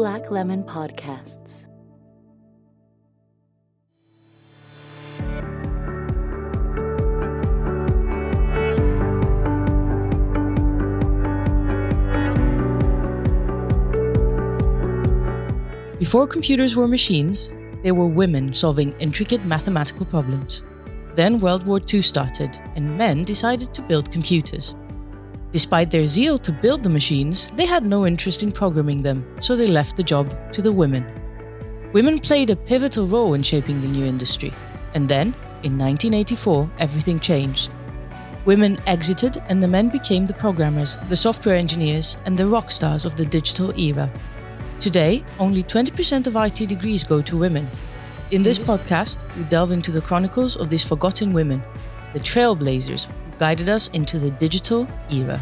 Black Lemon Podcasts. Before computers were machines, they were women solving intricate mathematical problems. Then World War II started, and men decided to build computers. Despite their zeal to build the machines, they had no interest in programming them, so they left the job to the women. Women played a pivotal role in shaping the new industry, and then, in 1984, everything changed. Women exited, and the men became the programmers, the software engineers, and the rock stars of the digital era. Today, only 20% of IT degrees go to women. In this podcast, we delve into the chronicles of these forgotten women, the trailblazers guided us into the digital era.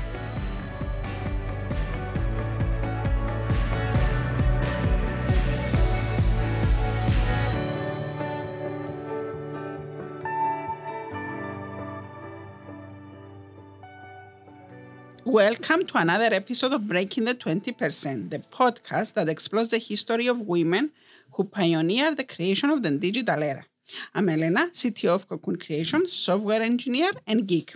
Welcome to another episode of Breaking the 20%, the podcast that explores the history of women who pioneered the creation of the digital era. I'm Elena, CTO of Cocoon Creations, software engineer and geek.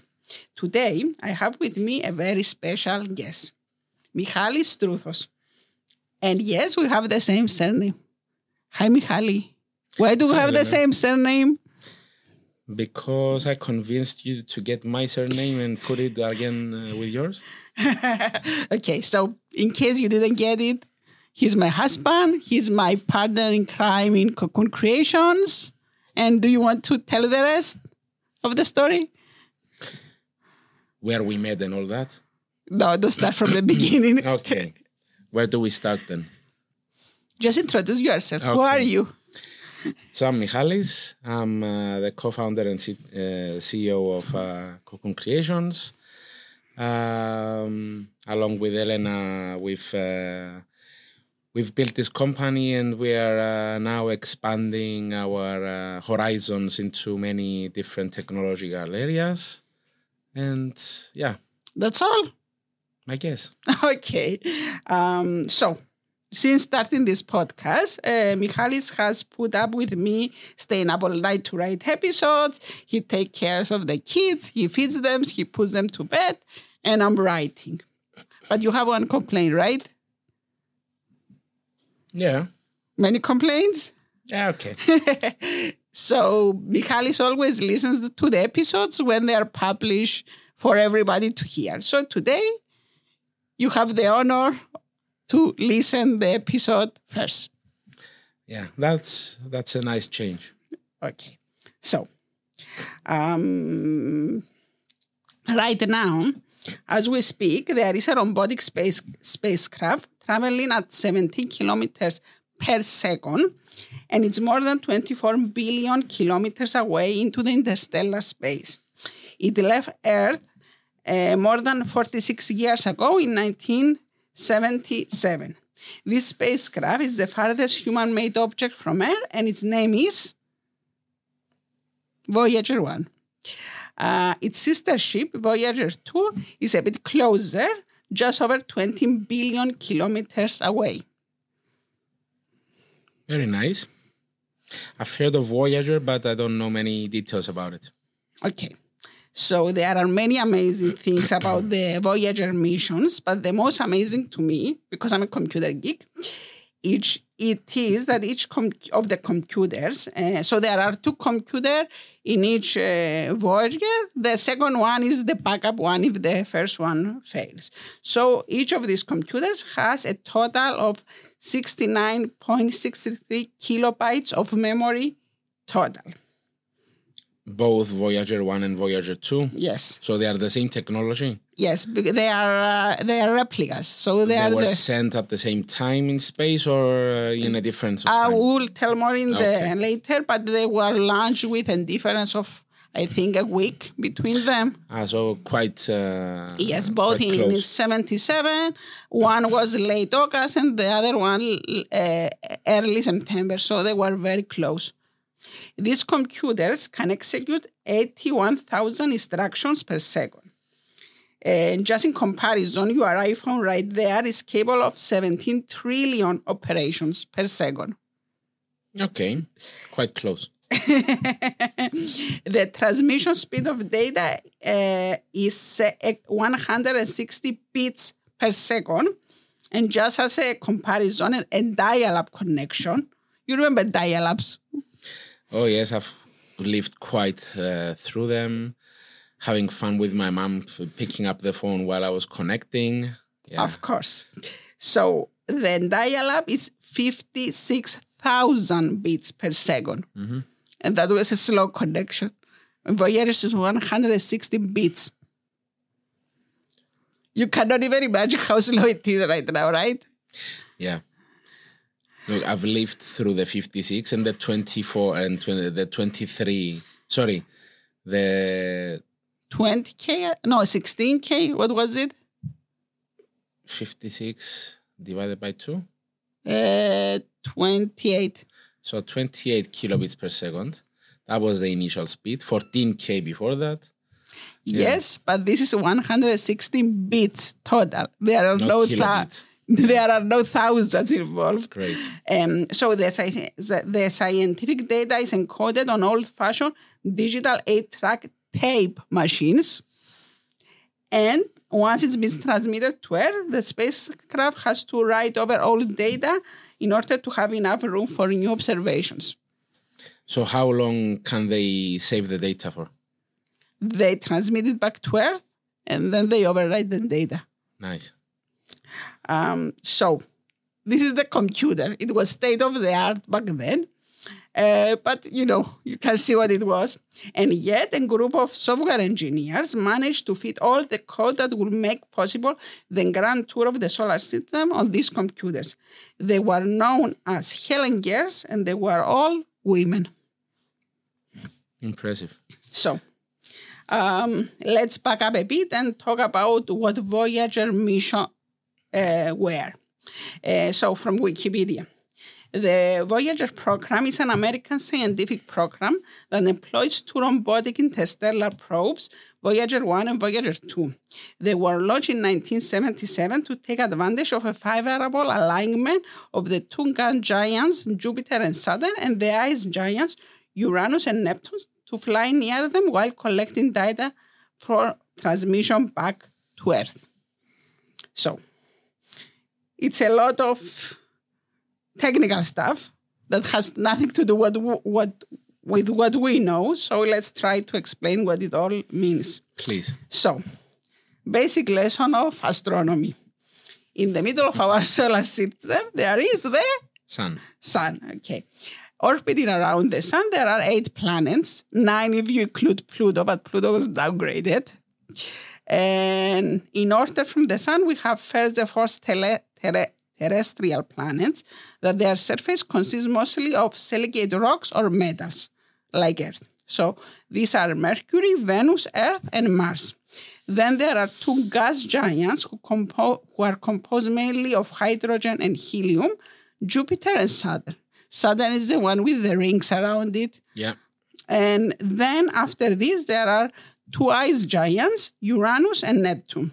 Today, I have with me a very special guest, Michalis Strouthos. And yes, we have the same surname. Hi, Michali. Why do we have the same surname? Because I convinced you to get my surname and put it again uh, with yours. okay, so in case you didn't get it, he's my husband. He's my partner in crime in Cocoon Creations. And do you want to tell the rest of the story? Where we met and all that. No, don't start from the beginning. Okay. Where do we start then? Just introduce yourself. Who are you? So I'm Michalis. I'm uh, the co-founder and C- uh, CEO of uh, Cocoon Creations. Um, along with Elena, we've uh, we've built this company and we are uh, now expanding our uh, horizons into many different technological areas. And yeah, That's all. I guess. Okay. Um, so, since starting this podcast, uh, Michalis has put up with me staying up all night to write episodes. He takes care of the kids, he feeds them, he puts them to bed, and I'm writing. But you have one complaint, right? Yeah. Many complaints? Yeah. Okay. So Michalis always listens to the episodes when they are published for everybody to hear. So today you have the honor to listen the episode first. Yeah. That's that's a nice change. Okay. So um, right now, as we speak, there is a robotic space spacecraft traveling at 17 kilometers per second, and it's more than 24 billion kilometers away into the interstellar space. It left Earth uh, more than 46 years ago in 1977. This spacecraft is the farthest human made object from Earth, and its name is Voyager 1. Uh, its sister ship, Voyager 2, is a bit closer, just over 20 billion kilometers away. Very nice. I've heard of Voyager, but I don't know many details about it. Okay. So there are many amazing things about the Voyager missions, but the most amazing to me, because I'm a computer geek, each it is that each com- of the computers. Uh, so there are two computers in each uh, Voyager. The second one is the backup one if the first one fails. So each of these computers has a total of 69.63 kilobytes of memory total. Both Voyager 1 and Voyager 2. Yes. So they are the same technology. Yes, they are uh, they are replicas. So they, They are were the. sent at the same time in space or uh, in a difference of I time? will tell more in the later, but they were launched with a difference of I think a week between them. Ah, so quite. Uh, Yes, both quite in close. '77. One was late August, and the other one uh, early September. So they were very close. These computers can execute 81,000 instructions per second. And just in comparison, your iPhone right there is capable of 17 trillion operations per second. Okay, quite close. the transmission speed of data uh, is uh, 160 bits per second. And just as a comparison, a dial-up connection. You remember dial-ups? Oh yes, I've lived quite uh, through them. Having fun with my mom, f- picking up the phone while I was connecting. Yeah. Of course. So the dial-up is 56,000 bits per 2nd mm-hmm. And that was a slow connection. Voyager is 160 bits. You cannot even imagine how slow it is right now, right? Yeah. Look, I've lived through the 56 and the 24 and 20, the 23. Sorry, the 20K? No, 16K? What was it? 56 divided by 2. Uh, 28. So 28 kilobits per second. That was the initial speed. 14K before that. Yes, but this is 116 bits total. There are Not no there are no thousands involved. Great. Um, so the, the the scientific data is encoded on old-fashioned digital eight-track tape machines, and once it's been transmitted to Earth, the spacecraft has to write over old data in order to have enough room for new observations. So how long can they save the data for? They transmit it back to Earth, and then they overwrite the data. Nice. Um, so this is the computer. It was state of the art back then. Uh, but you know, you can see what it was. And yet, a group of software engineers managed to fit all the code that would make possible the grand tour of the solar system on these computers. They were known as Helen's girls, and they were all women. Impressive. So, um, let's back up a bit and talk about what Voyager mission uh, were. Uh, so, from Wikipedia. The Voyager program is an American scientific program that employs two robotic interstellar probes, Voyager 1 and Voyager 2. They were launched in 1977 to take advantage of a favorable alignment of the two gas giants, Jupiter and Saturn, and the ice giants, Uranus and Neptune, to fly near them while collecting data for transmission back to Earth. So, it's a lot of technical stuff that has nothing to do with what with what we know. So let's try to explain what it all means. Please. So, basic lesson of astronomy. In the middle of our solar system, there is the Sun. sun. Okay. Orbiting around the sun, there are eight planets, nine if you include Pluto, but Pluto was downgraded. And in order from the sun, we have first the four tele- terrestrial planets that their surface consists mostly of silicate rocks or metals, like Earth. So these are Mercury, Venus, Earth, and Mars. Then there are two gas giants who, compo- who are composed mainly of hydrogen and helium, Jupiter and Saturn. Saturn is the one with the rings around it. Yeah. And then after this, there are two ice giants, Uranus and Neptune.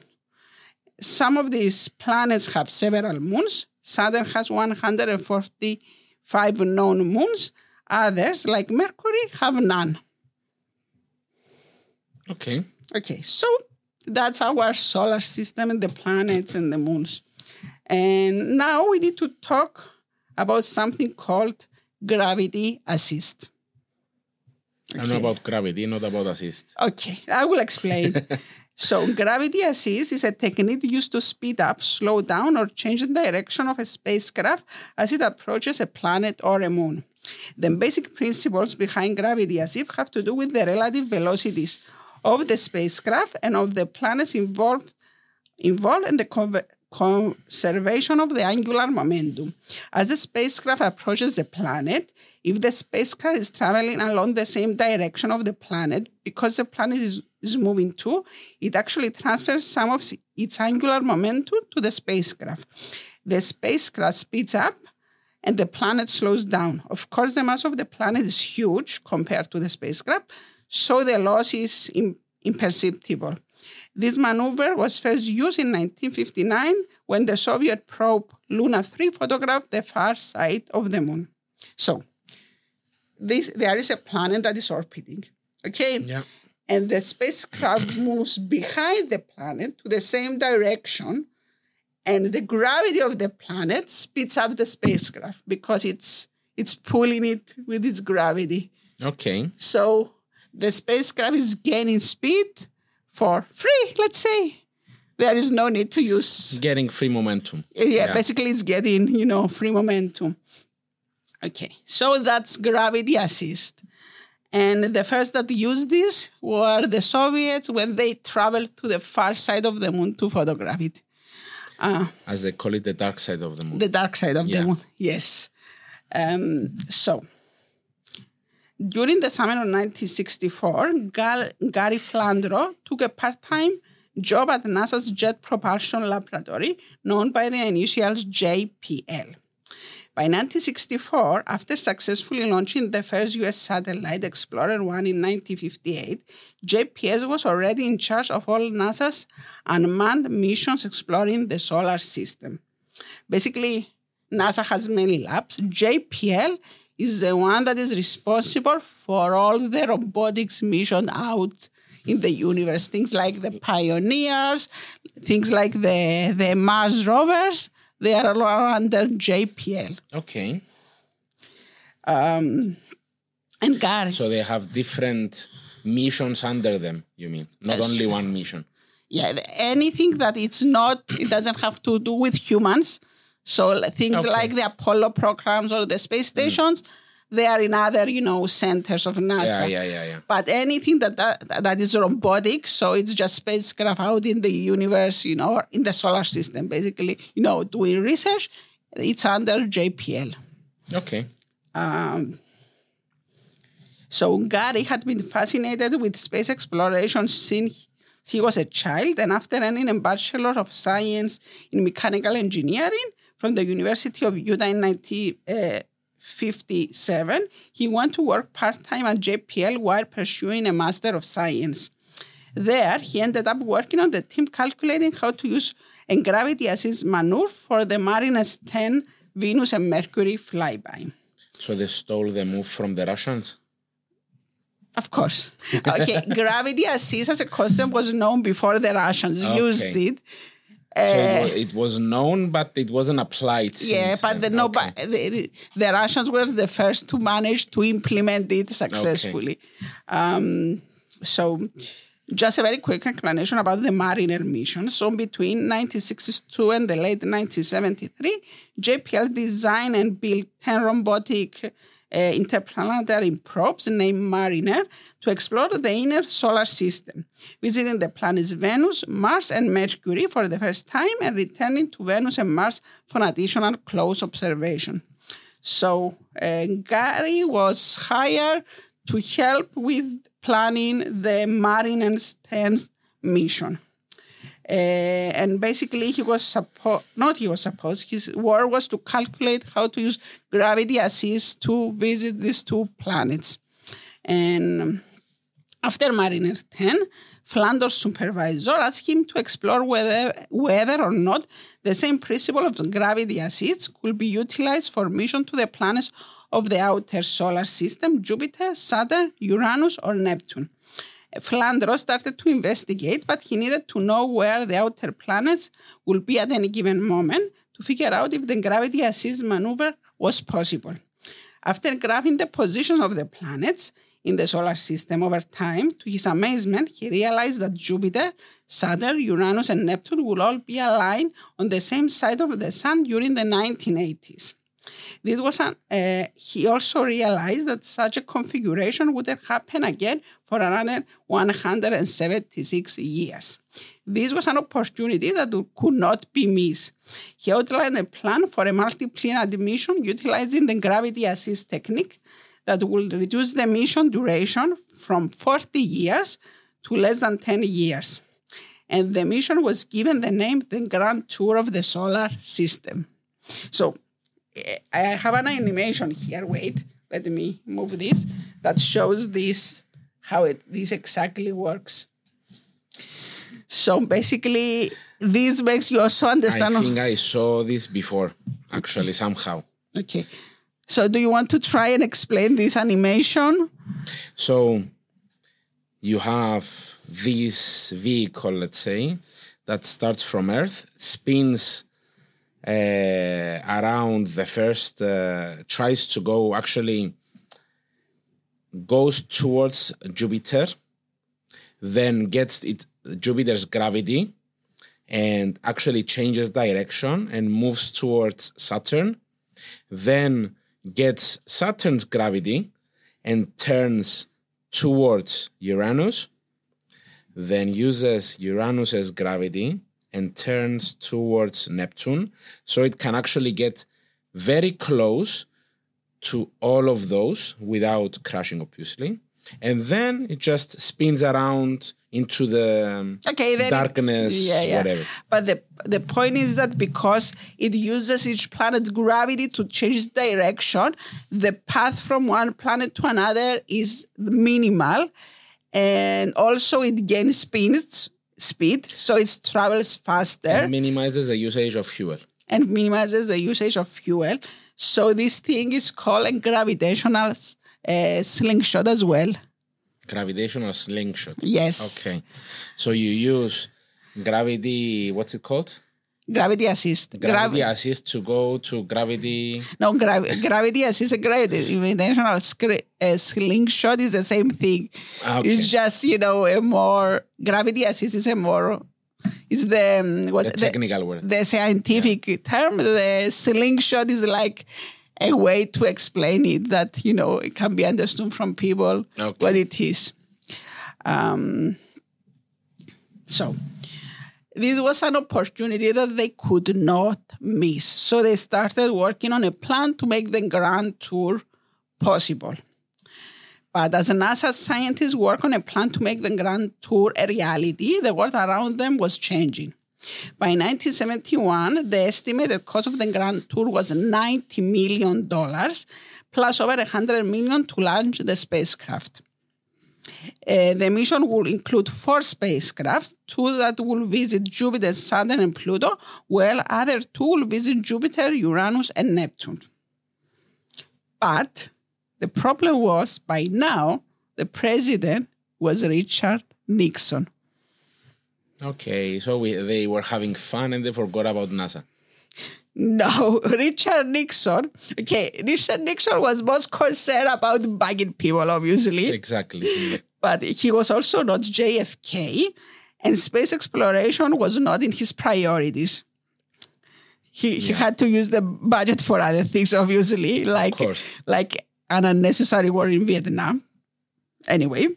Some of these planets have several moons. Saturn has 145 known moons. Others, like Mercury, have none. Okay. Okay, so that's our solar system and the planets and the moons. And now we need to talk about something called gravity assist. I know about gravity, not about assist. Okay, I will explain. so, gravity assist is a technique used to speed up, slow down, or change the direction of a spacecraft as it approaches a planet or a moon. The basic principles behind gravity assist have to do with the relative velocities of the spacecraft and of the planets involved, involved in the conservation of the angular momentum. As the spacecraft approaches the planet, if the spacecraft is traveling along the same direction of the planet, because the planet is, is moving too, it actually transfers some of its angular momentum to the spacecraft. The spacecraft speeds up and the planet slows down. Of course, the mass of the planet is huge compared to the spacecraft, so the loss is im- imperceptible. This maneuver was first used in 1959 when the Soviet probe Luna 3 photographed the far side of the moon. So, this there is a planet that is orbiting. Okay? Yeah. And the spacecraft moves behind the planet to the same direction. And the gravity of the planet speeds up the spacecraft because it's it's pulling it with its gravity. Okay. So the spacecraft is gaining speed for free, let's say. There is no need to use Getting free momentum. yeah, Yeah. basically it's getting, you know, free momentum. Okay, so that's gravity assist. And the first that used this were the Soviets when they traveled to the far side of the moon to photograph it. As they call it, the dark side of the moon. The dark side of Yeah. the moon, yes. Um, so, during the summer of 1964, Gal- Gary Flandro took a part time job at NASA's Jet Propulsion Laboratory, known by the initials JPL. By 1964, after successfully launching the first US satellite, Explorer 1, in 1958, JPL was already in charge of all NASA's unmanned missions exploring the solar system. Basically, NASA has many labs. JPL is the one that is responsible for all the robotics mission out in the universe. Things like the Pioneers, things like the, the Mars rovers, they are all under JPL. Okay. Um, And Gary, So they have different missions under them, you mean? Not Yes. only one mission. yeah, anything that it's not, it doesn't have to do with humans. So things Okay. like the Apollo programs or the space stations, they are in other, you know, centers of NASA. Yeah, yeah, yeah, yeah. But anything that, that that is robotic, so it's just spacecraft out in the universe, you know, or in the solar system, basically, you know, doing research, it's under JPL. Okay. Um, So Gary had been fascinated with space exploration since he was a child, and after earning a Bachelor of Science in Mechanical Engineering from the University of Utah in 1957, he went to work part-time at JPL while pursuing a Master of Science. There, he ended up working on the team calculating how to use a gravity assist maneuver for the Mariners 10 Venus and Mercury flyby. So they stole the move from the Russians? Of course. Okay, gravity assist as a concept was known before the Russians Okay. used it. So it, was, known, but it wasn't applied. Yeah, but the, no, Okay. but the, the Russians were the first to manage to implement it successfully. Um, so, just a very quick explanation about the Mariner mission. So, between 1962 and the late 1973, JPL designed and built 10 robotic interplanetary probes named Mariner to explore the inner solar system, visiting the planets Venus, Mars, and Mercury for the first time and returning to Venus and Mars for additional close observation. So uh, Gary was hired to help with planning the Mariners 10 mission. Uh, and basically, he was supposed, not he was supposed, his work was to calculate how to use gravity assist to visit these two planets. And after Mariner 10, Flandro's supervisor asked him to explore whether, whether or not the same principle of gravity assist could be utilized for mission to the planets of the outer solar system, Jupiter, Saturn, Uranus, or Neptune. Flandro started to investigate, but he needed to know where the outer planets would be at any given moment to figure out if the gravity assist maneuver was possible. After graphing the positions of the planets in the solar system over time, to his amazement, he realized that Jupiter, Saturn, Uranus, and Neptune would all be aligned on the same side of the sun during the 1980s. This was an, uh, he also realized that such a configuration wouldn't happen again for another 176 years. This was an opportunity that could not be missed. He outlined a plan for a multi-planet mission utilizing the gravity assist technique that will reduce the mission duration from 40 years to less than 10 years. And the mission was given the name the Grand Tour of the Solar System. So I have an animation here. Wait, let me move this. That shows this how it this exactly works. So basically, this makes you also understand. I think I saw this before, actually, somehow. okay. So do you want to try and explain this animation? So you have this vehicle, let's say, that starts from Earth, spins uh, around the first, uh, tries to go, actually goes towards Jupiter, then gets it Jupiter's gravity and actually changes direction and moves towards Saturn, then gets Saturn's gravity and turns towards Uranus, then uses Uranus's gravity and turns towards Neptune. So it can actually get very close to all of those without crashing, obviously. And then it just spins around into the um, Okay, then darkness, yeah, yeah. whatever. But the the point is that because it uses each planet's gravity to change its direction, the path from one planet to another is minimal, and also it gains speed, speed, so it travels faster And minimizes the usage of fuel. and minimizes the usage of fuel. So this thing is called a gravitational uh, slingshot as well. Gravitational slingshot. Yes, Okay. So you use gravity, what's it called? Gravity assist. Gravity Gravi- assist to go to gravity. No, gravi- gravity assist gravitational scri- uh, slingshot is the same thing. Ah, Okay. It's just you know a more gravity assist is a more it's the um, what The technical word. the scientific term. The slingshot is like a way to explain it that you know it can be understood from people Okay. what it is. Um, so this was an opportunity that they could not miss. So they started working on a plan to make the grand tour possible. But as NASA scientists work on a plan to make the grand tour a reality, the world around them was changing. By 1971, the estimated cost of the grand tour was $90 million, plus over 100 million to launch the spacecraft. Uh, the mission will include four spacecraft, two that will visit Jupiter, Saturn, and Pluto, while other two will visit Jupiter, Uranus, and Neptune. But the problem was by now the president was Richard Nixon. Okay, so we, they were having fun and they forgot about NASA. No, Richard Nixon. Okay, Richard Nixon was most concerned about bugging people, obviously. Exactly. but he was also not JFK, and space exploration was not in his priorities. He, he had to use the budget for other things, obviously, like like an unnecessary war in Vietnam. Anyway,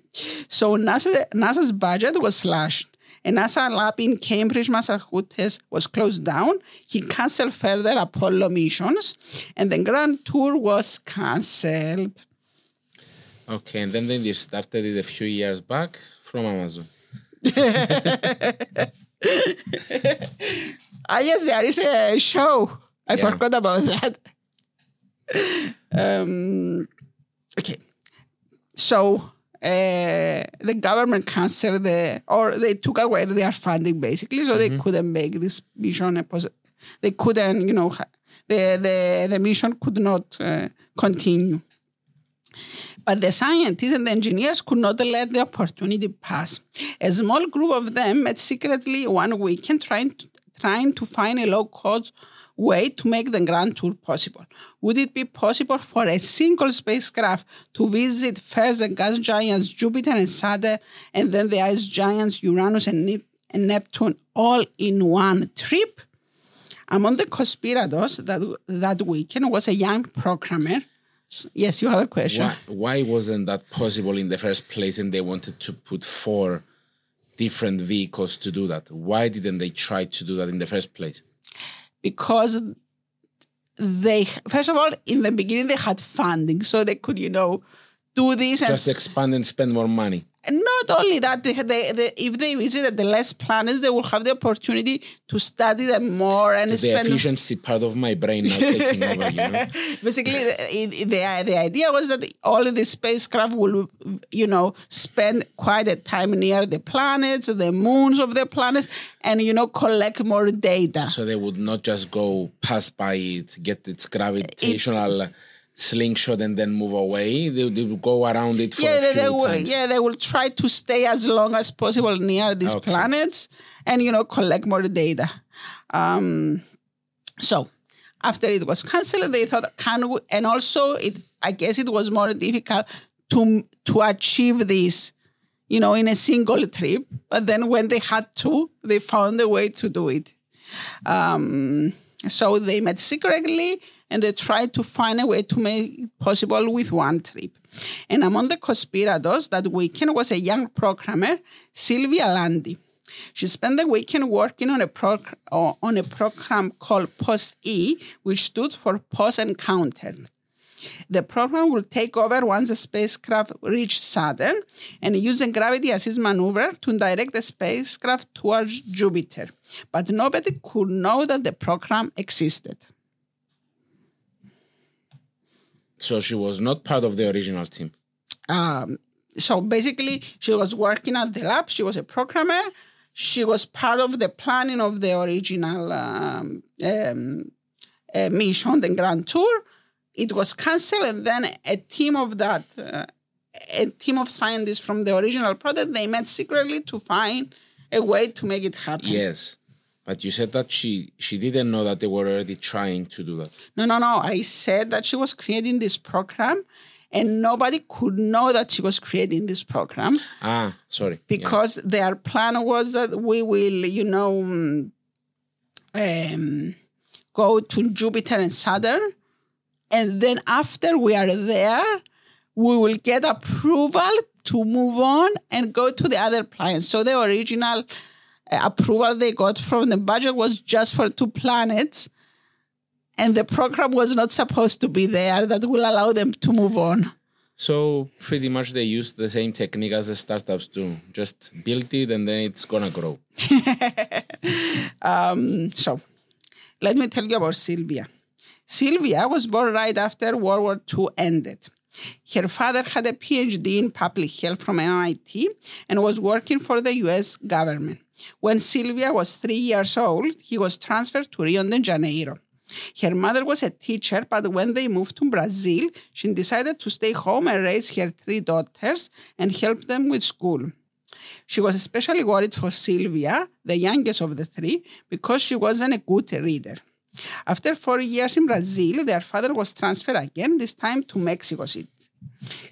so NASA, NASA's budget was slashed. A NASA lab in Cambridge, Massachusetts was closed down. He canceled further Apollo missions, and the grand tour was canceled. Okay, and then they started it a few years back from Amazon. Ah, yes, there is a show. I Yeah. forgot about that. um, okay. So uh, the government canceled the, or they took away their funding basically, so they couldn't make this mission. A pos- they couldn't, you know, the the the mission could not uh, continue. But the scientists and the engineers could not let the opportunity pass. A small group of them met secretly one weekend trying to, trying to find a low cost way to make the grand tour possible. Would it be possible for a single spacecraft to visit first the gas giants Jupiter and Saturn and then the ice giants Uranus and, Nep- and Neptune all in one trip? Among the conspirators that, that weekend was a young programmer. Yes, you have a question. Why, why wasn't that possible in the first place and they wanted to put four different vehicles to do that? Why didn't they try to do that in the first place? because they first of all in the beginning they had funding so they could you know do this and Just s- expand and spend more money. And not only that, they, they, they, if they visited the less planets, they will have the opportunity to study them more and the spend. efficiency part of my brain now taking over. You know? Basically, the, the, the idea was that all of the spacecraft will, you know, spend quite a time near the planets, the moons of the planets, and, you know, collect more data. So they would not just go pass by it, get its gravitational slingshot, and then move away. They, they would go around it for yeah, a they, few they will. times. Yeah, they will try to stay as long as possible near these Okay. planets, and you know collect more data. Um, so after it was cancelled, they thought, can we? And also, it I guess it was more difficult to to achieve this, you know, in a single trip. But then when they had to, they found a way to do it. Um, so they met secretly and they tried to find a way to make it possible with one trip. And among the conspirators that weekend was a young programmer, Sylvia Lundy. She spent the weekend working on a, uh, on a program called Post E, which stood for Post Encountered. The program will take over once the spacecraft reaches Saturn and a gravity assist maneuver to direct the spacecraft towards Jupiter. But nobody could know that the program existed. So she was not part of the original team. Um, so basically, she was working at the lab, she was a programmer, she was part of the planning of the original um, um, uh, mission, the Grand Tour. It was cancelled, and then a team of that, uh, a team of scientists from the original project, they met secretly to find a way to make it happen. Yes. But you said that she she didn't know that they were already trying to do that. No, no, no. I said that she was creating this program, and nobody could know that she was creating this program Ah, sorry. Yeah. because their plan was that we will, you know, um, go to Jupiter and Saturn, and then after we are there, we will get approval to move on and go to the other planets. So the original approval they got from the budget was just for two planets. And the program was not supposed to be there that will allow them to move on. So pretty much they used the same technique as the startups do. Just build it and then it's gonna grow. Um, so, let me tell you about Sylvia. Sylvia was born right after World War II ended. Her father had a PhD in public health from MIT and was working for the US government. When Sylvia was three years old, he was transferred to Rio de Janeiro. Her mother was a teacher, but when they moved to Brazil, she decided to stay home and raise her three daughters and help them with school. She was especially worried for Sylvia, the youngest of the three, because she wasn't a good reader. After four years in Brazil, their father was transferred again, this time to Mexico City.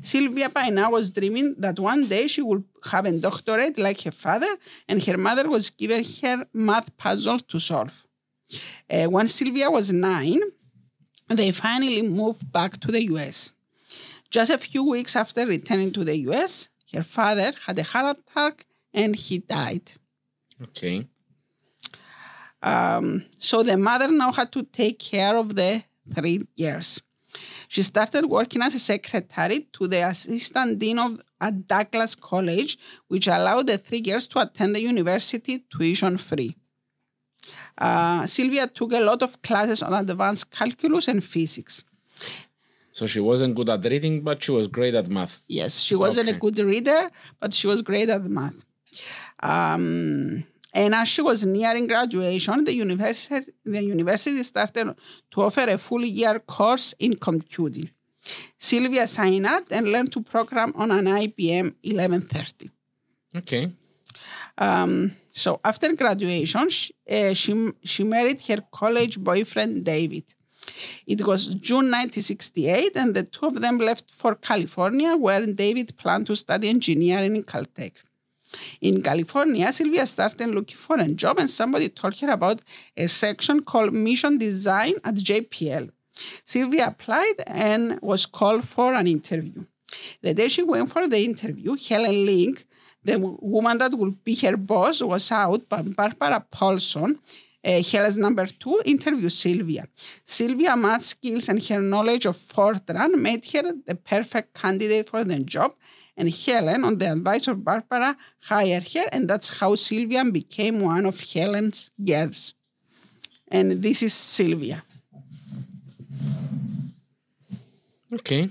Sylvia by now was dreaming that one day she would have a doctorate like her father, and her mother was giving her math puzzles to solve. Uh, when Sylvia was nine, they finally moved back to the US. Just a few weeks after returning to the US, her father had a heart attack and he died. Okay. Um, so the mother now had to take care of the three years. She started working as a secretary to the assistant dean of at Douglass College, which allowed the three girls to attend the university tuition free. Uh, Sylvia took a lot of classes on advanced calculus and physics. So she wasn't good at reading, but she was great at math. Yes, she wasn't a good reader, but she was great at math. Um, and as she was nearing graduation, the university, the university started to offer a full year course in computing. Sylvia signed up and learned to program on an IBM 1130. Okay. Um, so after graduation, she, uh, she, she married her college boyfriend, David. It was June 1968, and the two of them left for California, where David planned to study engineering in Caltech. In California, Sylvia started looking for a job, and somebody told her about a section called Mission Design at JPL. Sylvia applied and was called for an interview. The day she went for the interview, Helen Ling, the woman that would be her boss, was out, but Barbara Paulson, uh, Helen's number two, interviewed Sylvia. Sylvia's math skills and her knowledge of Fortran made her the perfect candidate for the job, And Helen, on the advice of Barbara, hired her, and that's how Sylvia became one of Helen's girls. And this is Sylvia. Okay.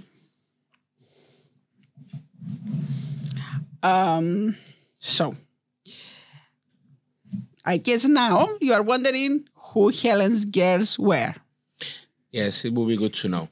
Um, so, I guess now you are wondering who Helen's girls were. Yes, it would be good to know.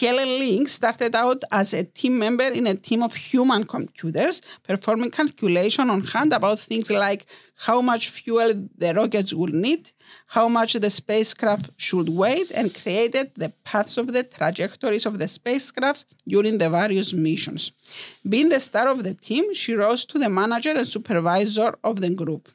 Helen Ling started out as a team member in a team of human computers, performing calculation on hand about things like how much fuel the rockets would need, how much the spacecraft should weigh, and created the paths of the trajectories of the spacecrafts during the various missions. Being the star of the team, she rose to the manager and supervisor of the group.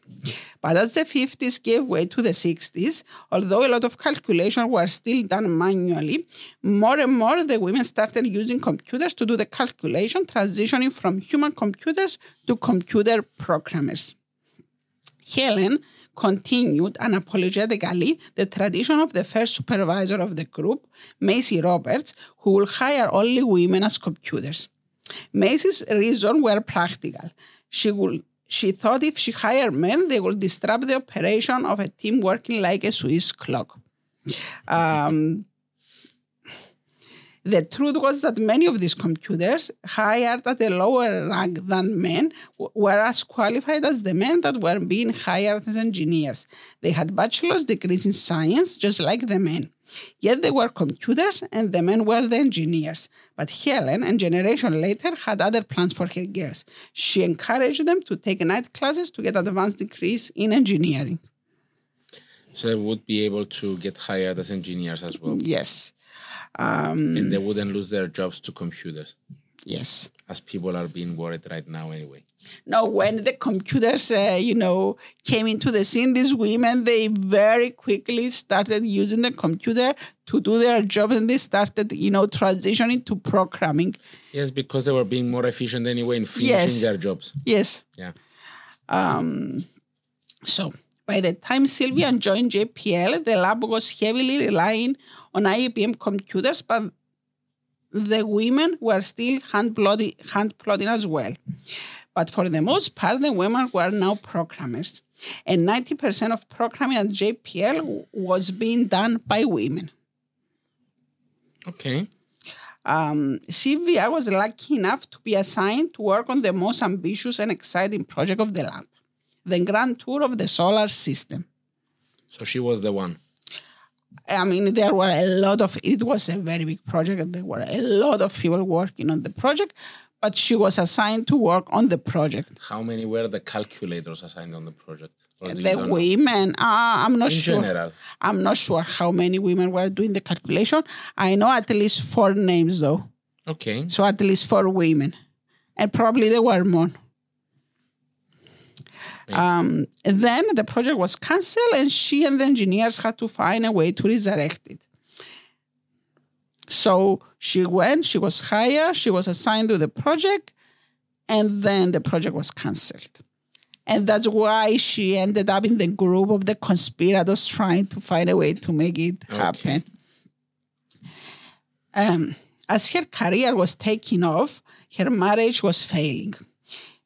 But as the 50s gave way to the 60s, although a lot of calculation were still done manually, more and more the women started using computers to do the calculation, transitioning from human computers to computer programmers. Helen continued unapologetically the tradition of the first supervisor of the group, Macie Roberts, who would hire only women as computers. Macie's reasons were practical. She would she thought if she hired men, they would disrupt the operation of a team working like a Swiss clock. Um, the truth was that many of these computers hired at a lower rank than men were as qualified as the men that were being hired as engineers. They had bachelor's degrees in science, just like the men. Yet they were computers and the men were the engineers. But Helen, a generation later, had other plans for her girls. She encouraged them to take night classes to get advanced degrees in engineering. So they would be able to get hired as engineers as well. Yes. Um, and they wouldn't lose their jobs to computers, yes. as people are being worried right now anyway. Now, when the computers, uh, you know, came into the scene, these women, they very quickly started using the computer to do their job and they started, you know, transitioning to programming. Yes, because they were being more efficient anyway in finishing Yes. their jobs. Yes. Yeah. Um, so by the time Sylvia joined JPL, the lab was heavily relying on IBM computers, but the women were still hand plotting, hand plotting as well. But for the most part, the women were now programmers. And 90% of programming at JPL was being done by women. Okay. Um, Sylvia was lucky enough to be assigned to work on the most ambitious and exciting project of the lab, the grand tour of the solar system. So she was the one. I mean, there were a lot of, it was a very big project, and there were a lot of people working on the project, but she was assigned to work on the project. How many were the calculators assigned on the project? Or do you The women, uh, I'm not In sure. general. I'm not sure how many women were doing the calculation. I know at least four names, though. Okay. So at least four women. And probably there were more. Um, then the project was cancelled, and she and the engineers had to find a way to resurrect it. So she went, she was hired, she was assigned to the project, and then the project was cancelled. And that's why she ended up in the group of the conspirators trying to find a way to make it happen. Um, as her career was taking off, her marriage was failing.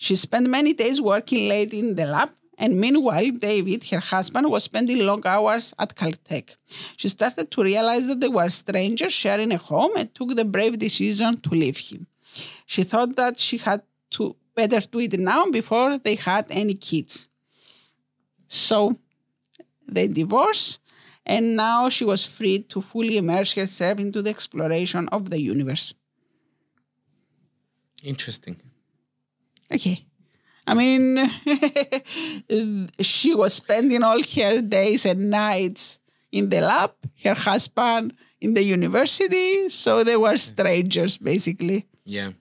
She spent many days working late in the lab, and meanwhile, David, her husband, was spending long hours at Caltech. She started to realize that they were strangers sharing a home and took the brave decision to leave him. She thought that she had to better do it now before they had any kids. So they divorced, and now she was free to fully immerse herself into the exploration of the universe. Interesting. Okay. I mean, she was spending all her days and nights in the lab, her husband in the university, so they were strangers basically. Yeah.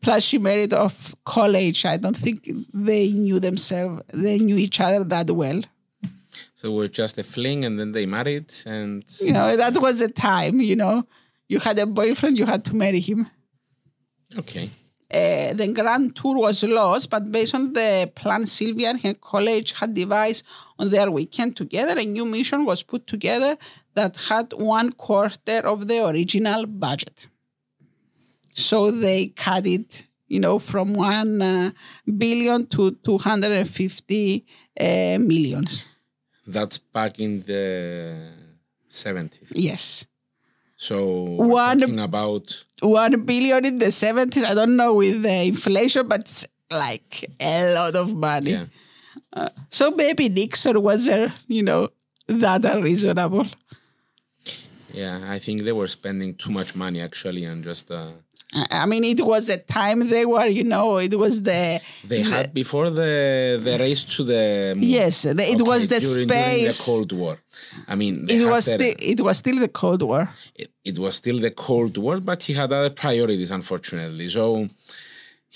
Plus, she married off college. I don't think they knew themselves, they knew each other that well. So it was just a fling and then they married and You know, that was the time, you know. You had a boyfriend, you had to marry him. okay. Uh, the grand tour was lost, but based on the plan Sylvia and her college had devised on their weekend together, a new mission was put together that had one quarter of the original budget. So they cut it, you know, from one uh, billion to 250 uh, millions. That's back in the 70s. Yes. So One- talking about One billion in the 70s. I don't know with the inflation, but it's like a lot of money. yeah. So maybe Nixon was, uh, you know, that unreasonable. Yeah, I think they were spending too much money actually and just uh, I mean, it was a time they were, you know, it was the they had before the the race to the moon. yes, the, it Okay, was the during, during the space. Cold War. I mean, it was their- still it was still the Cold War. it, it was still the Cold War, but he had other priorities, unfortunately. So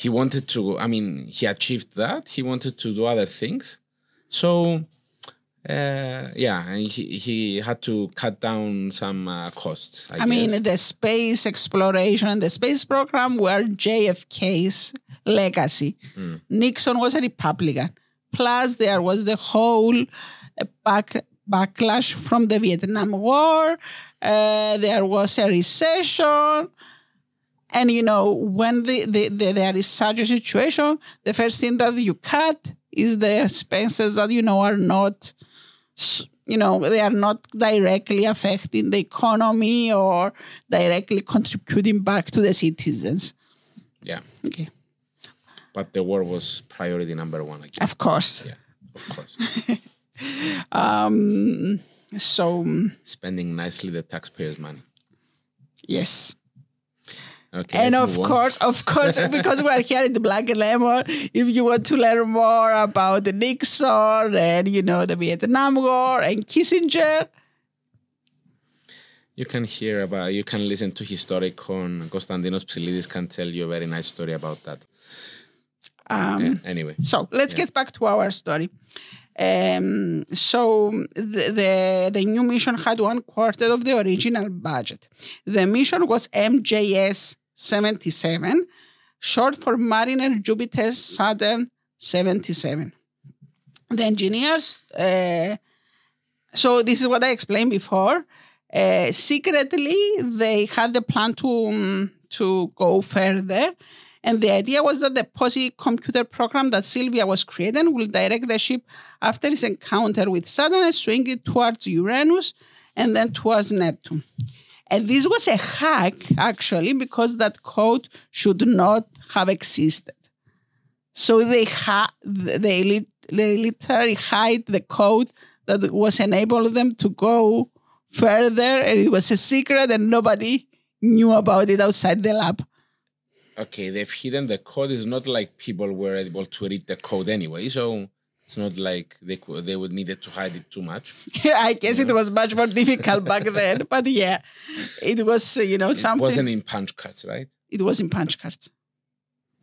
he wanted to, I mean, he achieved that. He wanted to do other things. So, uh, yeah, and he, he had to cut down some uh, costs. I, I mean, the space exploration and the space program were JFK's legacy. Nixon was a Republican. Plus, there was the whole uh, back, backlash from the Vietnam War. Uh, there was a recession. And, you know, when the, the, the, there is such a situation, the first thing that you cut is the expenses that, you know, are not you know they are not directly affecting the economy or directly contributing back to the citizens yeah, okay but the war was priority number one. Guess. of course Yeah, of course. um so mm, Spending nicely the taxpayers' money. yes Okay, and of course of course because we're here in the black lemon if you want to learn more about the nixon and you know the vietnam war and kissinger You can hear about, you can listen to Historicon. Konstantinos Psilidis can tell you a very nice story about that. um Yeah, anyway, So let's get back to our story. Um, so the, the the new mission had one quarter of the original budget. The mission was MJS 77, short for Mariner Jupiter Saturn 77. The engineers. Uh, so this is what I explained before. Uh, secretly, they had the plan to um, to go further, and the idea was that the POSI computer program that Sylvia was creating will direct the ship after its encounter with Saturn and swing it towards Uranus and then towards Neptune. And this was a hack, actually, because that code should not have existed. So they ha- they, they literally hide the code that was enabling them to go further, and it was a secret, and nobody knew about it outside the lab. okay, they've hidden the code. It's not like people were able to read the code anyway, so it's not like they could, they would needed to hide it too much. I guess it was much more difficult back then, but yeah, it was uh, you know It something. It wasn't in punch cards, right? it was in punch cards.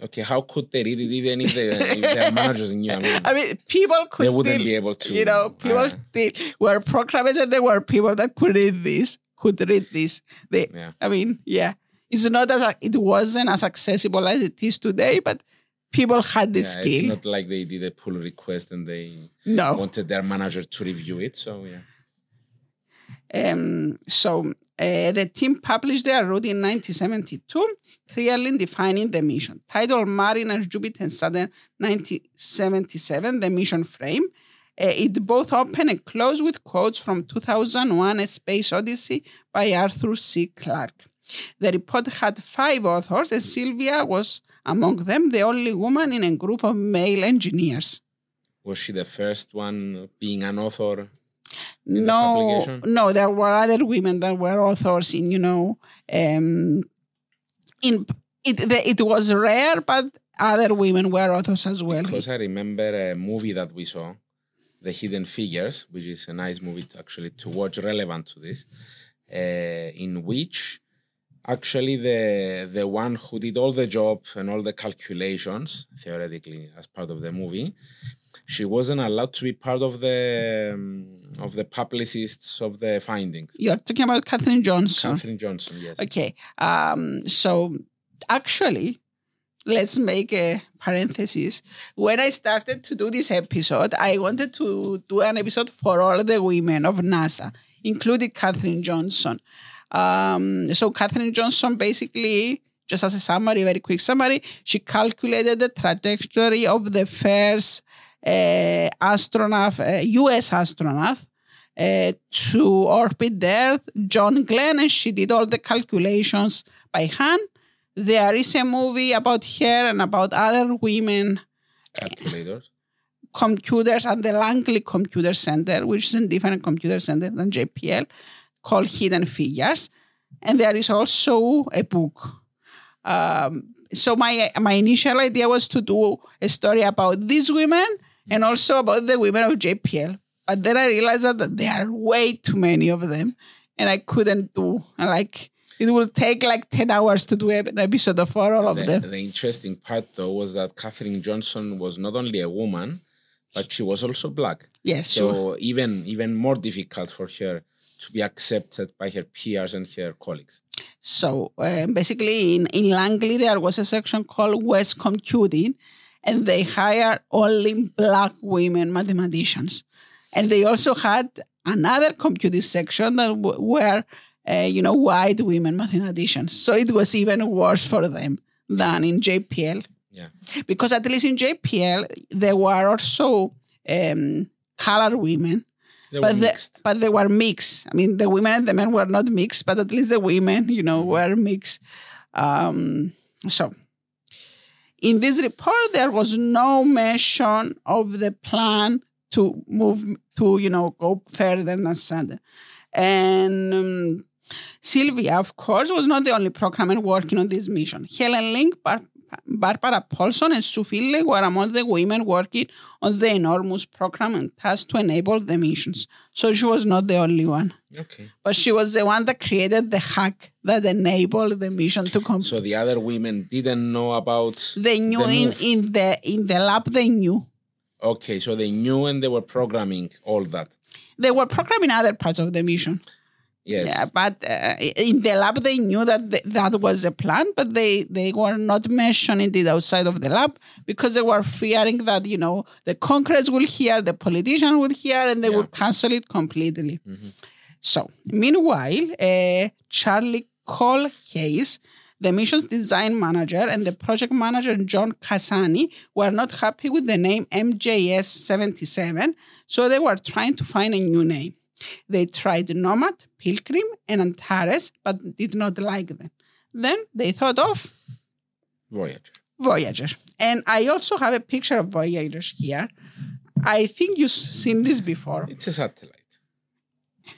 Okay, how could they read it even if, they, if their managers knew? I mean, I mean, people could they wouldn't still, be able to. you know, people uh, still were programmers, and there were people that could read this, could read this. They, Yeah. I mean, yeah, it's not that it wasn't as accessible as it is today, but people had the yeah, skill. It's not like they did a pull request and they no, wanted their manager to review it. So yeah, Um, so uh, the team published their route in 1972, clearly defining the mission. Titled Mariner Jupiter and Saturn 1977, the mission frame. Uh, it both open and close with quotes from 2001 A Space Odyssey by Arthur C. Clarke. The report had five authors, and Sylvia was among them, the only woman in a group of male engineers. was she the first one being an author? no no there were other women that were authors in you know um in it the, it was rare but other women were authors as well Because I remember a movie that we saw, The Hidden Figures, which is a nice movie to actually to watch relevant to this, uh, in which actually the the one who did all the job and all the calculations theoretically as part of the movie, she wasn't allowed to be part of the um, of the publicists of the findings. you're talking about Katherine Johnson Katherine Johnson, yes. okay um so actually let's make a parenthesis when i started to do this episode i wanted to do an episode for all the women of nasa including katherine johnson um, so katherine johnson basically just as a summary, very quick summary, she calculated the trajectory of the first uh, astronaut, uh, U.S. astronaut, uh, to orbit the Earth, John Glenn, and she did all the calculations by hand. There is a movie about her and about other women Calculators. computers at the Langley Computer Center, which is a different computer center than JPL, called Hidden Figures. And there is also a book. Um, so my my initial idea was to do a story about these women and also about the women of JPL. But then I realized that there are way too many of them, and I couldn't do like it will take like ten hours to do an episode of for all of The, them. the interesting part, though, was that Katherine Johnson was not only a woman, but she was also black. Yes, So sure. even even more difficult for her to be accepted by her peers and her colleagues. So uh, basically, in, in Langley, there was a section called West Computing, and they hired only black women mathematicians. And they also had another computing section that w- were, uh, you know, white women mathematicians. So it was even worse for them than in JPL, Yeah. because at least in JPL, there were also um, colored women They but the, but they were mixed. I mean, the women and the men were not mixed, but at least the women, you know, were mixed. Um, so, in this report, there was no mention of the plan to move to, you know, go further than Saturn. And um, Sylvia, of course, was not the only programmer working on this mission. Helen Ling, Barbara Paulson, and Sue Finley were among the women working on the enormous program and task to enable the missions. So she was not the only one, Okay. but she was the one that created the hack that enabled the mission to come. So the other women didn't know about they knew the in, in the in the lab they knew. Okay, so they knew and they were programming all that. They were programming other parts of the mission. Yes. Yeah, but uh, in the lab they knew that th- that was a plan, but they they were not mentioning it outside of the lab because they were fearing that you know the Congress will hear, the politician will hear, and they Yeah. would cancel it completely. So meanwhile, uh, Charlie Cole Hayes. The mission's design manager and the project manager, John Casani, were not happy with the name MJS 77, so they were trying to find a new name. They tried Nomad, Pilgrim, and Antares, but did not like them. Then they thought of Voyager. Voyager. And I also have a picture of Voyager here. I think you've seen this before. It's a satellite.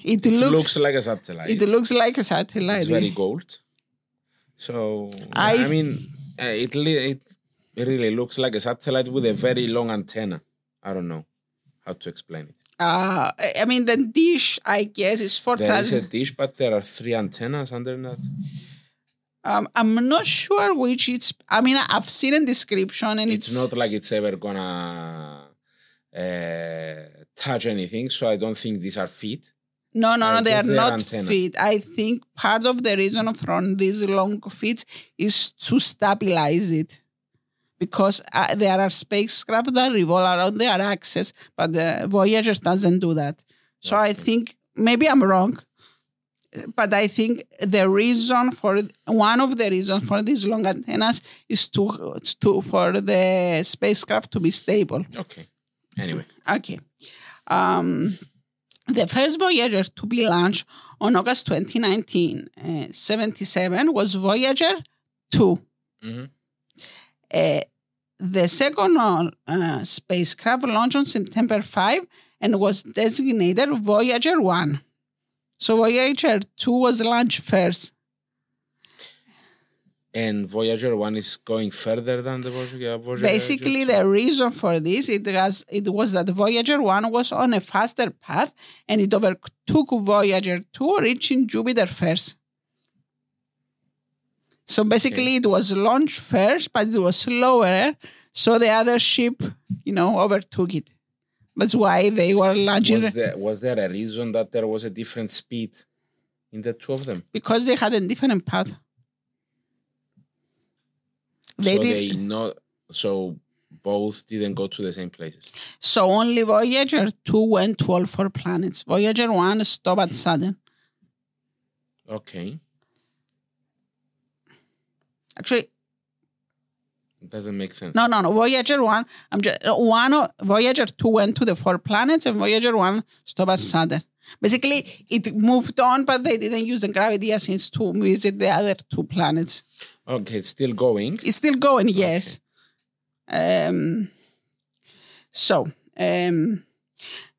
It, It looks, looks like a satellite. it looks like a satellite. it's very gold. So I- I, mean, uh, it it really looks like a satellite with a very long antenna. I don't know how to explain it. Uh, I mean, the dish, I guess, is for There is trans- a dish, but there are three antennas under that. um, I'm not sure which it's. I mean, I've seen a description and It's, it's, not like it's ever gonna uh, touch anything. So I don't think these are feet. No, no, I no, they are they are not antennas. feet. I think part of the reason from these long feet is to stabilize it. Because uh, there are spacecraft that revolve around their axis, but the Voyager doesn't do that. So I think maybe I'm wrong, but I think the reason for one of the reasons for these long antennas is to to for the spacecraft to be stable. Okay. Anyway, Okay. Um, the first Voyager to be launched on August 2019, uh, 77 was Voyager 2. Mhm. Uh, the second uh, spacecraft launched on September 5 and was designated Voyager 1. So Voyager 2 was launched first. and Voyager one is going further than the Voyager. Voyager Basically, the reason for this it was it was that Voyager one was on a faster path and it overtook Voyager two, reaching Jupiter first. So basically, it was launched first, but it was slower. So the other ship, you know, overtook it. That's why they were launching was there was there a reason that there was a different speed in the two of them? because they had a different path. They so did they not so both didn't go to the same places. so only Voyager two went to all four planets. Voyager one stopped at Saturn. Okay. Actually, It doesn't make sense. no, no, no. Voyager one, I'm just one. Voyager two went to the four planets, and Voyager one stopped at Saturn. Basically, it moved on, but they didn't use the gravity since to visit the other two planets. Okay, it's still going. It's still going, yes. Um, so, um,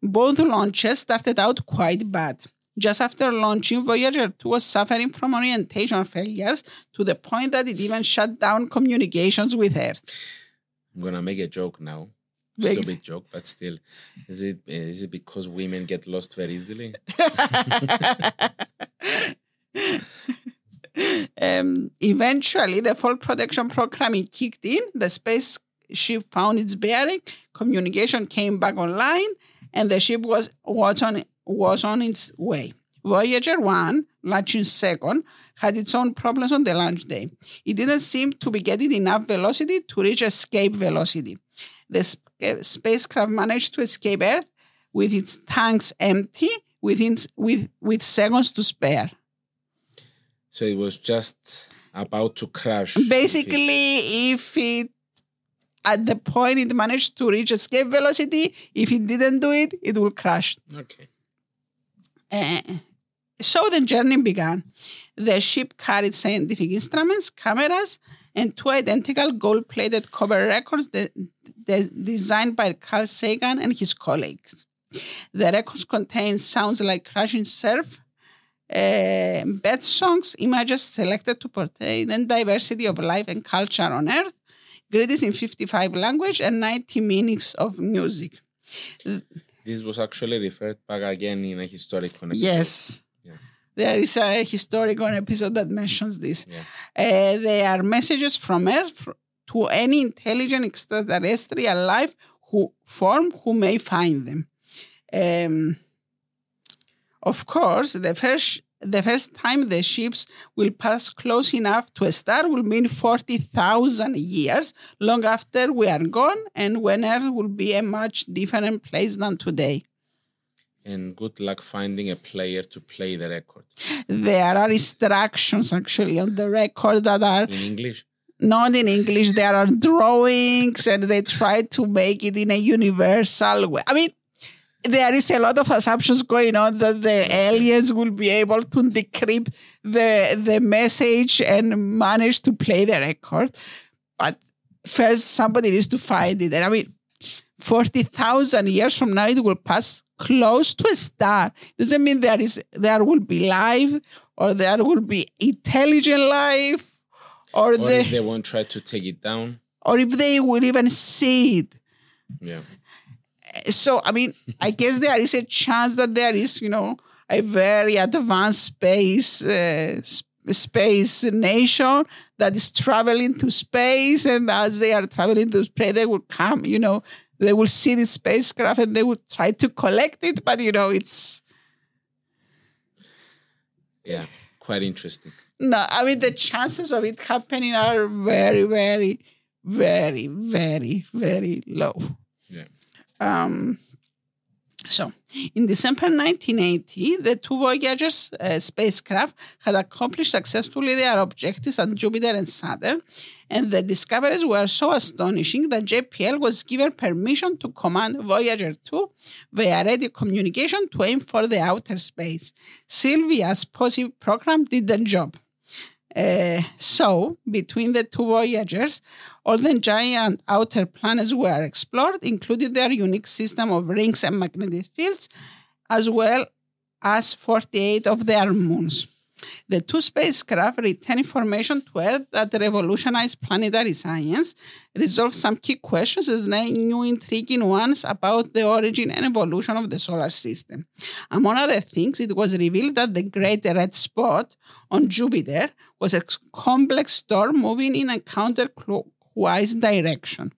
both launches started out quite bad. Just after launching, Voyager 2 was suffering from orientation failures to the point that it even shut down communications with Earth. I'm gonna make a joke now. Make- Stupid joke, but still, is it is it because women get lost very easily? um, eventually, the fault protection programming kicked in. The spaceship found its bearing. Communication came back online, and the ship was was on was on its way. Voyager One, launching second, had its own problems on the launch day. It didn't seem to be getting enough velocity to reach escape velocity. The sp- spacecraft managed to escape Earth with its tanks empty within with with seconds to spare. So it was just about to crash. Basically, if it at the point it managed to reach escape velocity, if it didn't do it, it will crash. Okay. Uh, so the journey began. The ship carried scientific instruments, cameras, and two identical gold-plated copper records de- de- designed by Carl Sagan and his colleagues. The records contain sounds like crashing surf, uh, bird songs, images selected to portray the diversity of life and culture on Earth, greetings in 55 languages, and 90 minutes of music. This was actually referred back again in a historic connection. Yes. Yeah. There is a historical episode that mentions this. Yeah. Uh, they are messages from Earth to any intelligent extraterrestrial life who form who may find them. Um, of course, the first the first time the ships will pass close enough to a star will mean 40,000 years, long after we are gone, and when Earth will be a much different place than today. And good luck finding a player to play the record There are instructions actually on the record that are in English. not in English. There are drawings, and they try to make it in a universal way. I mean, there is a lot of assumptions going on that the aliens will be able to decrypt the the message and manage to play the record. But first, somebody needs to find it. And I mean, forty thousand years from now, it will pass close to a star. Doesn't mean there is there will be life or there will be intelligent life or, Or the they won't try to take it down. or if they will even see it. Yeah. So, I mean, I guess there is a chance that there is, you know, a very advanced space uh, space nation that is traveling to space, and as they are traveling to space, they will come, you know, they will see the spacecraft and they will try to collect it, but you know, it's Yeah. Quite interesting. no. I mean, the chances of it happening are very, very, very, very, very low. Um, so, in December 1980, the two Voyagers uh, spacecraft had accomplished successfully their objectives on Jupiter and Saturn, and the discoveries were so astonishing that JPL was given permission to command Voyager 2 via radio communication to aim for the outer space. Sylvia's POSI program did the job. Uh, so, between the two Voyagers, all the giant outer planets were explored, including their unique system of rings and magnetic fields, as well as 48 of their moons. The two spacecraft returned information to Earth that revolutionized planetary science, resolved some key questions, and new intriguing ones about the origin and evolution of the solar system. Among other things, it was revealed that the Great Red Spot on Jupiter was a complex storm moving in a counterclockwise direction.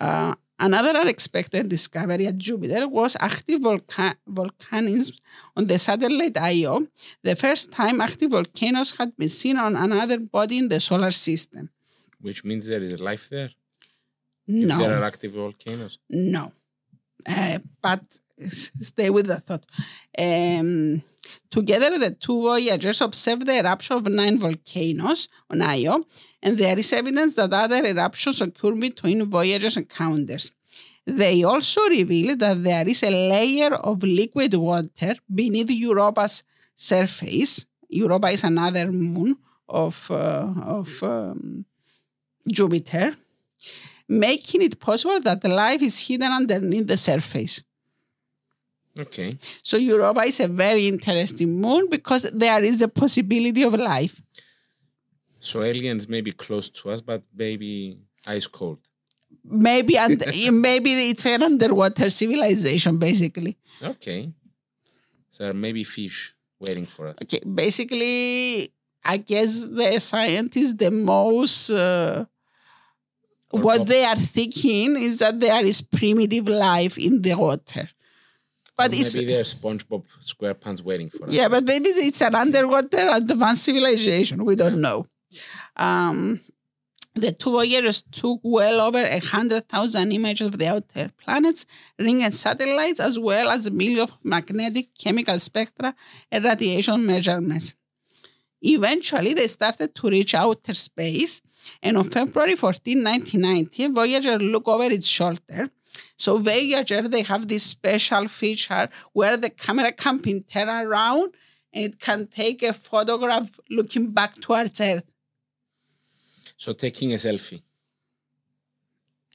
Uh, another unexpected discovery at Jupiter was active volca- volcanism on the satellite Io, the first time active volcanoes had been seen on another body in the solar system. Which means there is life there. If there are active volcanoes. no. Uh, but stay with the thought. Um, together, the two voyagers observed the eruption of nine volcanoes on Io, and there is evidence that other eruptions occur between voyagers' encounters. They also reveal that there is a layer of liquid water beneath Europa's surface. Europa is another moon of, uh, of um, Jupiter, making it possible that life is hidden underneath the surface. Okay. So Europa is a very interesting moon because there is a possibility of life. So aliens may be close to us, but maybe ice cold. Maybe and maybe it's an underwater civilization, basically. Okay. So maybe fish waiting for us. Okay, basically, I guess the scientists the most uh, what they are thinking is that there is primitive life in the water. But it's maybe there's SpongeBob SquarePants waiting for us. Yeah, but maybe it's an underwater advanced civilization. We don't know. Um, the two voyagers took well over a hundred thousand images of the outer planets, ring and satellites, as well as a million of magnetic, chemical spectra, and radiation measurements. Eventually, they started to reach outer space, and on February 14, 1990, Voyager looked over its shoulder. So Voyager, they have this special feature where the camera can be turned around and it can take a photograph looking back towards Earth. So taking a selfie.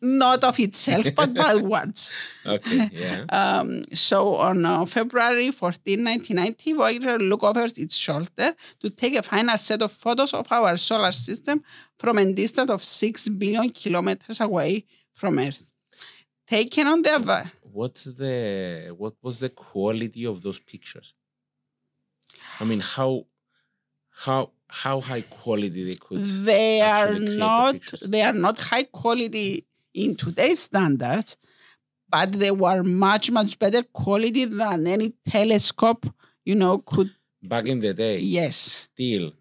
Not of itself, but backwards. Okay. Yeah. Um, so on uh, February 14, 1990, Voyager looked over its shoulder to take a final set of photos of our solar system from a distance of 6 billion kilometers away from Earth. Taken on the What's the what was the quality of those pictures? I mean, how how how high quality they could they are create the not they are not high quality in today's standards but they were much much better quality than any telescope you know could back in the day. yes Still,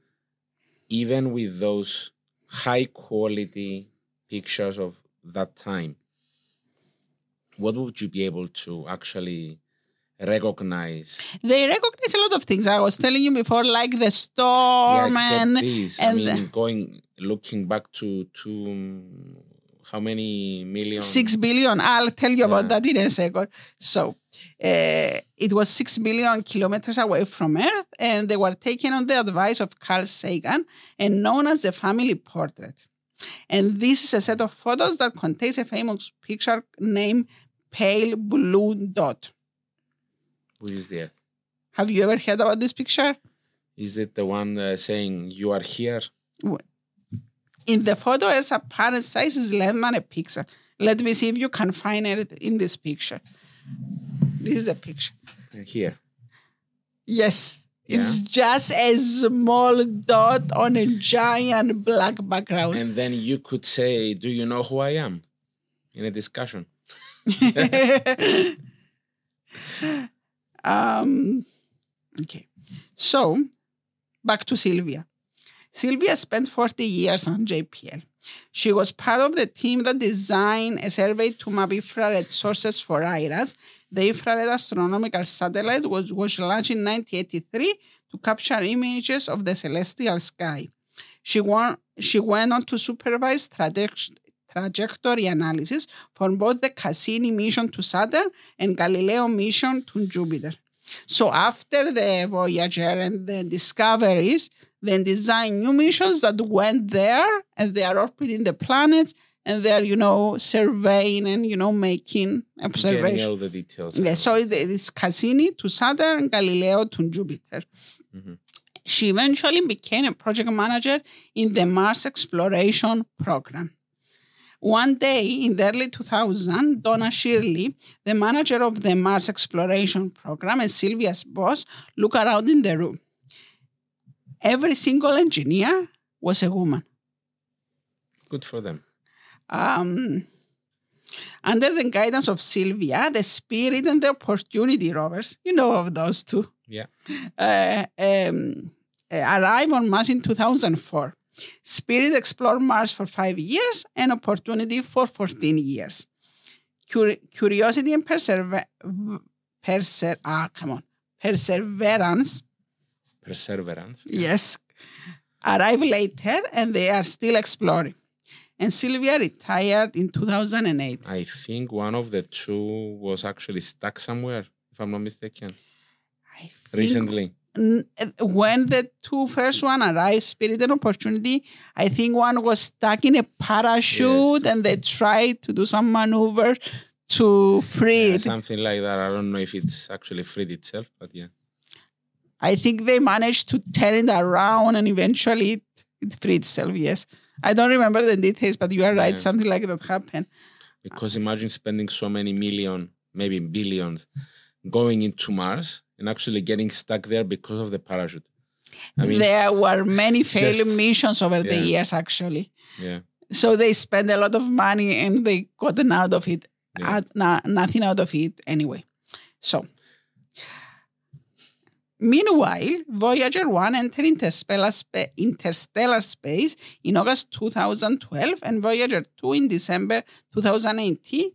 even with those high quality pictures of that time, what would you be able to actually recognize? they recognize a lot of things i was telling you before like the storm except and this. I mean, the- going looking back to to um, how many million? Six billion. I'll tell you about that in a second. So uh, it was six billion kilometers away from Earth, and they were taken on the advice of Carl Sagan and known as the family portrait. And this is a set of photos that contains a famous picture named Pale Blue Dot. Which is the Earth? Have you ever heard about this picture? Is it the one uh, saying you are here? In the photo, Earth's apparent size is less than a pixel. Let me see if you can find it in this picture. This is a picture. Here. Yes. It's just a small dot on a giant black background. And then you could say, "Do you know who I am?" In a discussion. um, okay. So, back to Sylvia. Sylvia spent 40 years on JPL. She was part of the team that designed a survey to map infrared sources for IRAS. The infrared astronomical satellite was, was launched in 1983 to capture images of the celestial sky. She, won, she went on to supervise trajectory analysis for both the Cassini mission to Saturn and Galileo mission to Jupiter. So after the Voyager and the discoveries, then design new missions that went there and they are orbiting the planets and they're, you know, surveying and, you know, making Getting observations. all the details. Yeah, so it is Cassini to Saturn, Galileo to Jupiter. Mhm. She eventually became a project manager in the Mars exploration program. One day in the early 2000, Donna Shirley, the manager of the Mars exploration program and Sylvia's boss, look around in the room. Every single engineer was a woman. Good for them. Um, under the guidance of Sylvia, the Spirit and the Opportunity rovers, you know of those two, Yeah. uh, um, arrived on Mars in 2004. Spirit explored Mars for five years and Opportunity for 14 years. Cur- curiosity and persever- Perser, ah, come on, Perseverance, Perseverance. yes, arrived later and they are still exploring. And Sylvia retired in 2008. I think one of the two was actually stuck somewhere, if I'm not mistaken, I think recently. When the two first one arrived, Spirit and Opportunity, I think one was stuck in a parachute Yes. and they tried to do some maneuver to free Yeah, it. something like that. I don't know if it's actually freed itself, but yeah. I think they managed to turn it around and eventually it, it freed itself, yes. I don't remember the details, but you are right, Yeah. something like that happened. Because imagine spending so many million, maybe billions, going into Mars and actually getting stuck there because of the parachute. I mean, there were many failed just- missions over the years, actually. yeah. So they spent a lot of money and they gotten out of it, Yeah. Uh, na- nothing out of it anyway. So, meanwhile, Voyager 1 entered interstellar, spa- interstellar space in August 2012 and Voyager 2 in December 2018,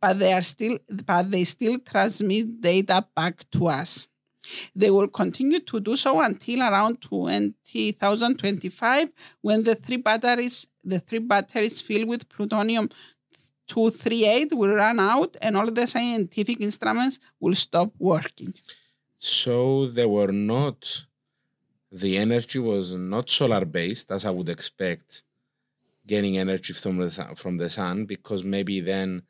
but they are still, but they still transmit data back to us. They will continue to do so until around 2025 when the three batteries the three batteries filled with plutonium 238 will run out and all the scientific instruments will stop working. So they were not, the energy was not solar based, as I would expect, getting energy from the, sun- from the sun, because maybe then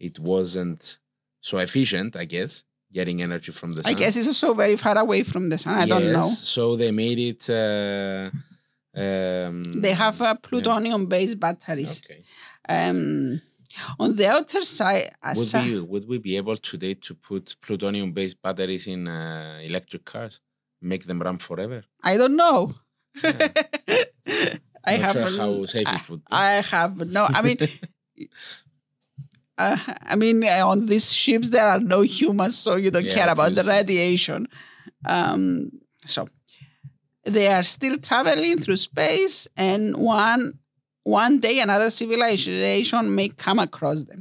it wasn't so efficient, I guess, getting energy from the sun. I guess it's also very far away from the sun. I don't know. So they made it. Uh, um, They have uh, plutonium based batteries. Okay. Um, on the outer side, Would we would we be able today to put plutonium based batteries in uh, electric cars, make them run forever? I don't know. I Not have sure how safe I, it would be. I have no. I mean, uh, I mean, on these ships there are no humans, so you don't Yeah, care about the radiation. Um, so they are still traveling through space, and one one day another civilization may come across them.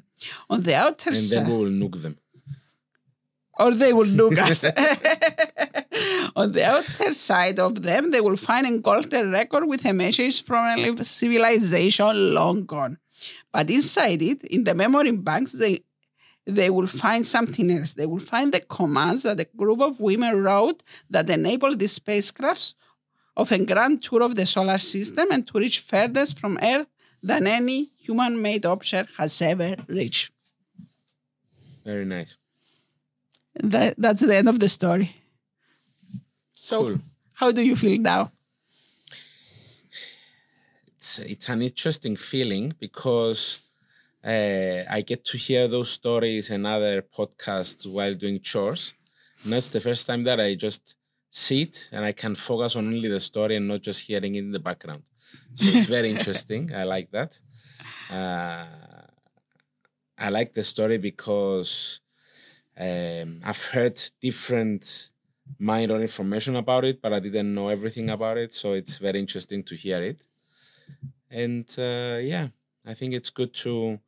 On the outer and side, then we will nuke them. or they will look us. On the outer side of them, they will find a golden record with a message from a civilization long gone. But inside it, in the memory banks, they they will find something else. They will find the commands that a group of women wrote that enable the spacecrafts of a grand tour of the solar system and to reach furthest from Earth than any human-made object has ever reached. Very nice. That, that's the end of the story. So, Cool. how do you feel now? It's it's an interesting feeling because uh, I get to hear those stories and other podcasts while doing chores. Now it's the first time that I just sit and I can focus on only the story and not just hearing it in the background. So it's very interesting. I like that. Uh, I like the story because um, I've heard different minor information about it, but I didn't know everything about it. So it's very interesting to hear it. And uh, yeah, I think it's good to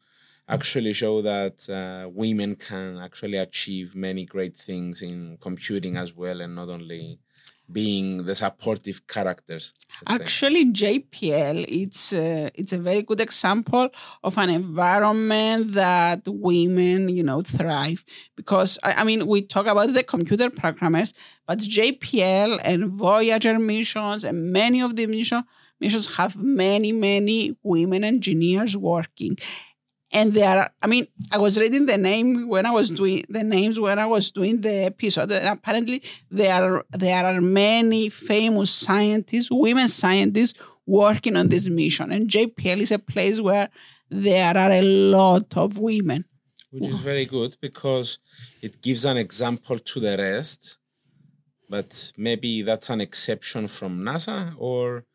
actually show that uh, women can actually achieve many great things in computing as well, and not only being the supportive characters. let's say. Actually, JPL it's uh, it's a very good example of an environment that women you know thrive because I, I mean we talk about the computer programmers, but JPL and Voyager missions and many of the mission, missions have many many women engineers working. And there are, I mean, I was reading the name when I was doing the names when I was doing the episode. And apparently, there are there are many famous scientists, women scientists, working on this mission. And JPL is a place where there are a lot of women. which is very good because it gives an example to the rest. But maybe that's an exception from NASA, or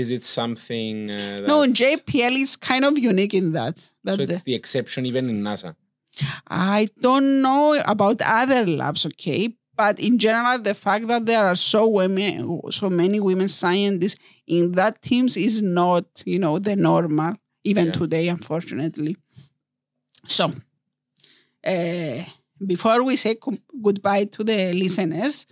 is it something? Uh, No, JPL is kind of unique in that. that so it's the- the exception even in NASA. I don't know about other labs, okay, but in general, the fact that there are so women, so many women scientists in that teams is not, you know, the normal even Yeah. today, unfortunately. So, uh, before we say com- goodbye to the listeners,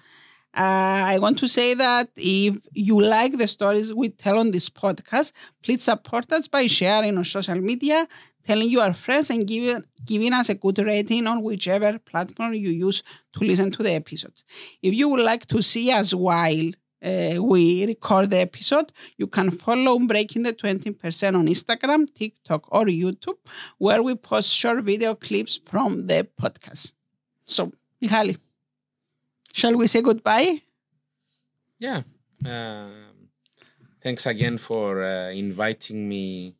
uh, I want to say that if you like the stories we tell on this podcast, please support us by sharing on social media, telling your friends, and giving, giving us a good rating on whichever platform you use to listen to the episodes. If you would like to see us while uh, we record the episode, you can follow Breaking the 20% on Instagram, TikTok, or YouTube, where we post short video clips from the podcast. So, Michali, shall we say goodbye? Yeah. Um, thanks again for uh, inviting me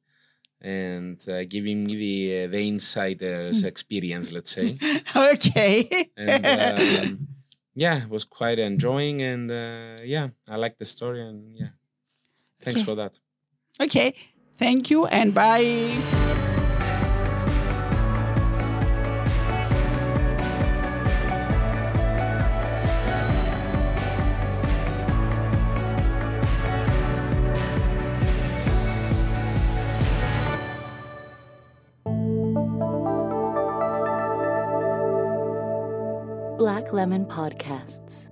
and uh, giving me the uh, the insider's experience, let's say. okay. And um, yeah, it was quite enjoying, and uh, yeah, I like the story, and yeah, thanks Okay. for that. okay. Thank you and bye. Lemon Podcasts.